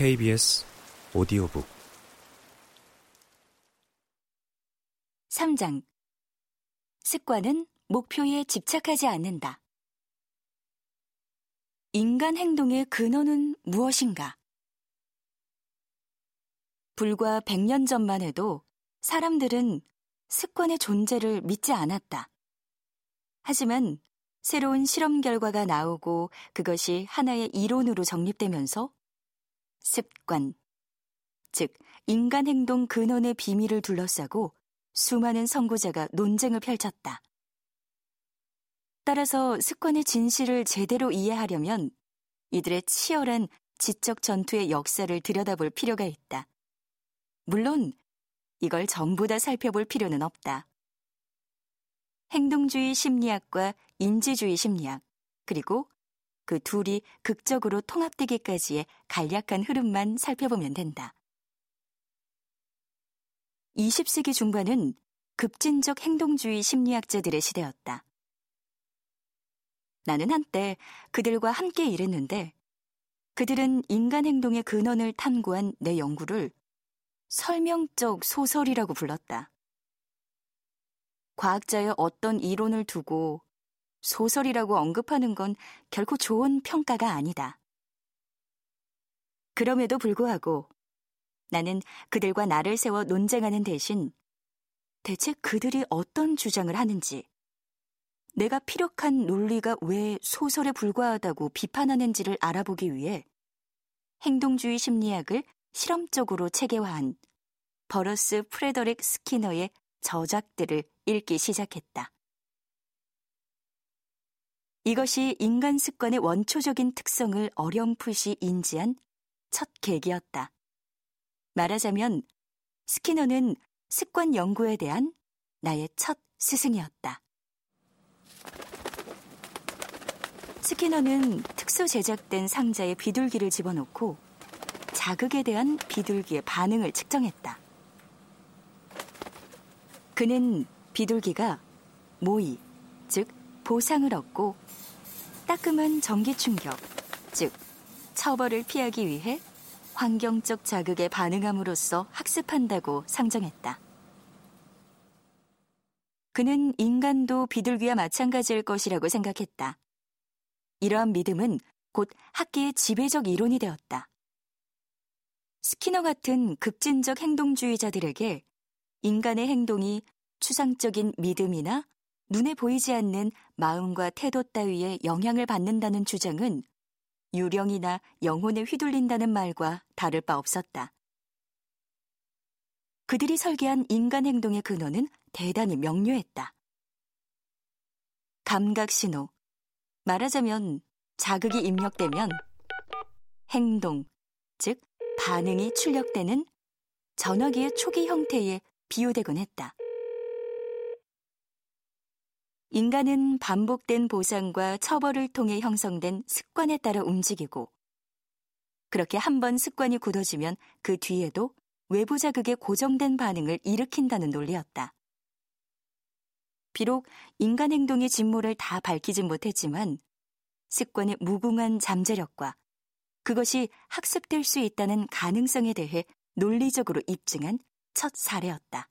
KBS 오디오북 3장 습관은 목표에 집착하지 않는다. 인간 행동의 근원은 무엇인가? 불과 100년 전만 해도 사람들은 습관의 존재를 믿지 않았다. 하지만 새로운 실험 결과가 나오고 그것이 하나의 이론으로 정립되면서 습관, 즉 인간 행동 근원의 비밀을 둘러싸고 수많은 선구자가 논쟁을 펼쳤다. 따라서 습관의 진실을 제대로 이해하려면 이들의 치열한 지적 전투의 역사를 들여다볼 필요가 있다. 물론 이걸 전부 다 살펴볼 필요는 없다. 행동주의 심리학과 인지주의 심리학, 그리고 그 둘이 극적으로 통합되기까지의 간략한 흐름만 살펴보면 된다. 20세기 중반은 급진적 행동주의 심리학자들의 시대였다. 나는 한때 그들과 함께 일했는데 그들은 인간 행동의 근원을 탐구한 내 연구를 설명적 소설이라고 불렀다. 과학자의 어떤 이론을 두고 소설이라고 언급하는 건 결코 좋은 평가가 아니다. 그럼에도 불구하고 나는 그들과 나를 세워 논쟁하는 대신 대체 그들이 어떤 주장을 하는지, 내가 피력한 논리가 왜 소설에 불과하다고 비판하는지를 알아보기 위해 행동주의 심리학을 실험적으로 체계화한 버러스 프레더릭 스키너의 저작들을 읽기 시작했다. 이것이 인간 습관의 원초적인 특성을 어렴풋이 인지한 첫 계기였다. 말하자면 스키너는 습관 연구에 대한 나의 첫 스승이었다. 스키너는 특수 제작된 상자에 비둘기를 집어넣고 자극에 대한 비둘기의 반응을 측정했다. 그는 비둘기가 모의, 즉 보상을 얻고 따끔한 전기 충격, 즉 처벌을 피하기 위해 환경적 자극에 반응함으로써 학습한다고 상정했다. 그는 인간도 비둘기와 마찬가지일 것이라고 생각했다. 이러한 믿음은 곧 학계의 지배적 이론이 되었다. 스키너 같은 급진적 행동주의자들에게 인간의 행동이 추상적인 믿음이나 눈에 보이지 않는 마음과 태도 따위에 영향을 받는다는 주장은 유령이나 영혼에 휘둘린다는 말과 다를 바 없었다. 그들이 설계한 인간 행동의 근원은 대단히 명료했다. 감각 신호. 말하자면 자극이 입력되면 행동, 즉 반응이 출력되는 전화기의 초기 형태에 비유되곤 했다. 인간은 반복된 보상과 처벌을 통해 형성된 습관에 따라 움직이고 그렇게 한 번 습관이 굳어지면 그 뒤에도 외부 자극에 고정된 반응을 일으킨다는 논리였다. 비록 인간 행동의 진모를 다 밝히진 못했지만 습관의 무궁한 잠재력과 그것이 학습될 수 있다는 가능성에 대해 논리적으로 입증한 첫 사례였다.